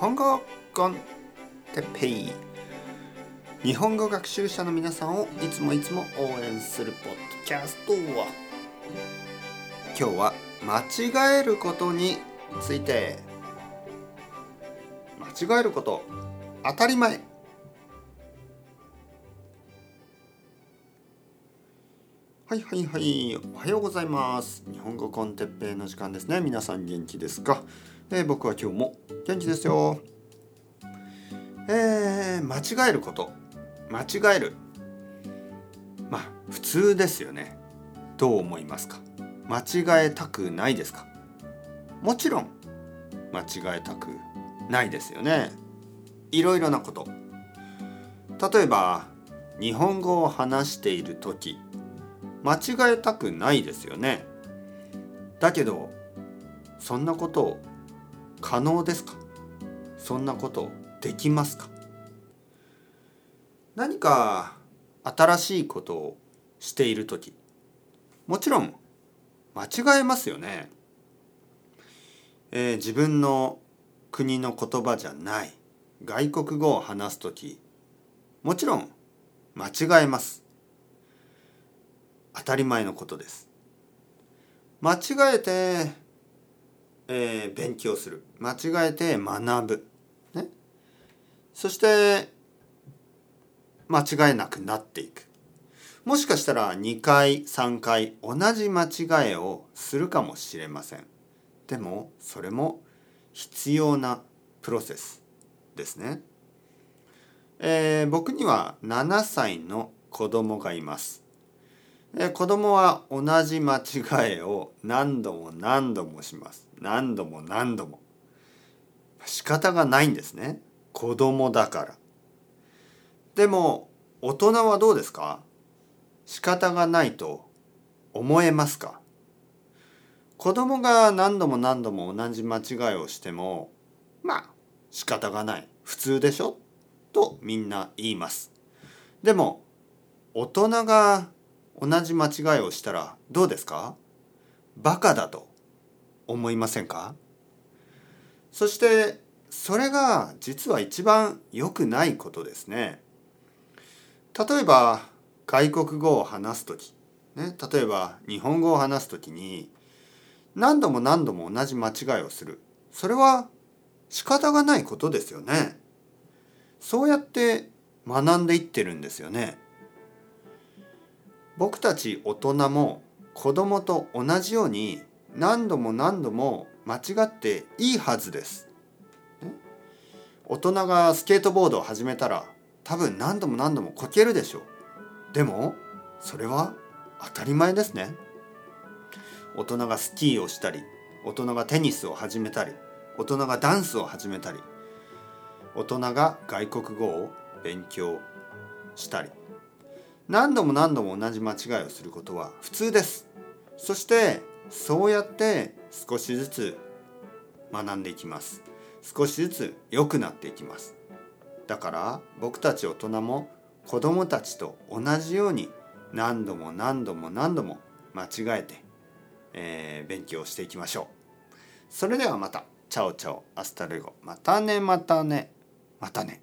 本語コンテッペイ。日本語学習者の皆さんをいつもいつも応援するポッドキャストは。今日は間違えることについて。間違えること。当たり前。はいはいはい。おはようございます。日本語コンテッペイの時間ですね。皆さん元気ですか、えー、僕は今日も元気ですよ。えー、間違えること。間違える。まあ普通ですよね。どう思いますか？間違えたくないですか？もちろん。間違えたくないですよね。いろいろなこと。例えば日本語を話している時。間違えたくないですよね。だけどそんなこと可能ですか？そんなことできますか？何か新しいことをしている時もちろん間違えますよね、えー、自分の国の言葉じゃない。外国語を話す時もちろん間違えます。当たり前のことです。間違えて、えー、勉強する。間違えて学ぶ、ね、そして間違えなくなっていく。もしかしたら2回3回同じ間違えをするかもしれません。でもそれも必要なプロセスですね、えー、僕には7歳の子供がいます。え子供は同じ間違いを何度も何度もします。何度も何度も。仕方がないんですね。子供だから。でも大人はどうですか？仕方がないと思えますか？子供が何度も何度も同じ間違いをしてもまあ仕方がない。普通でしょ？とみんな言います。でも大人が同じ間違いをしたらどうですか？バカだと思いませんか？そしてそれが実は一番良くないことですね。例えば外国語を話す時、ね、例えば日本語を話す時に何度も何度も同じ間違いをするそれは仕方がないことですよね。そうやって学んでいってるんですよね。僕たち大人も子供と同じように何度も何度も間違っていいはずです。大人がスケートボードを始めたら多分何度も何度もこけるでしょう。でもそれは当たり前ですね。大人がスキーをしたり大人がテニスを始めたり大人がダンスを始めたり大人が外国語を勉強したり何度も何度も同じ間違いをすることは普通です。そしてそうやって少しずつ学んでいきます。少しずつ良くなっていきます。だから僕たち大人も子供たちと同じように何度も何度も何度も間違えて、えー、勉強していきましょう。それではまた。 Ciao ciao。 Hasta luego。またねまたね。またね。